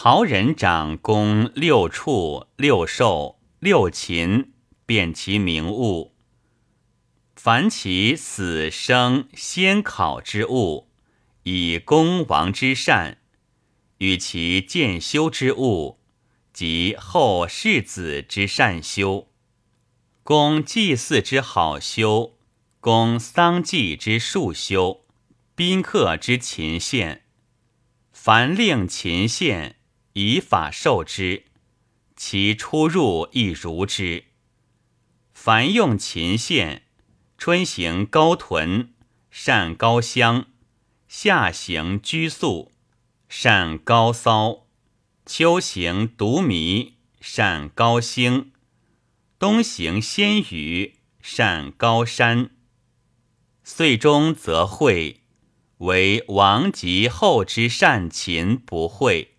袍人长公六畜六兽六禽，辨其名物。凡其死生先考之物，以公王之善；与其见修之物，及后世子之善修。公祭祀之好修，公丧祭之术修，宾客之勤献。凡令勤献，以法授之，其出入亦如之。凡用琴献。春行高屯，善高香；夏行居宿，善高骚；秋行独迷，善高兴；冬行仙羽，善高山。岁终则会，为王及后之善琴不会。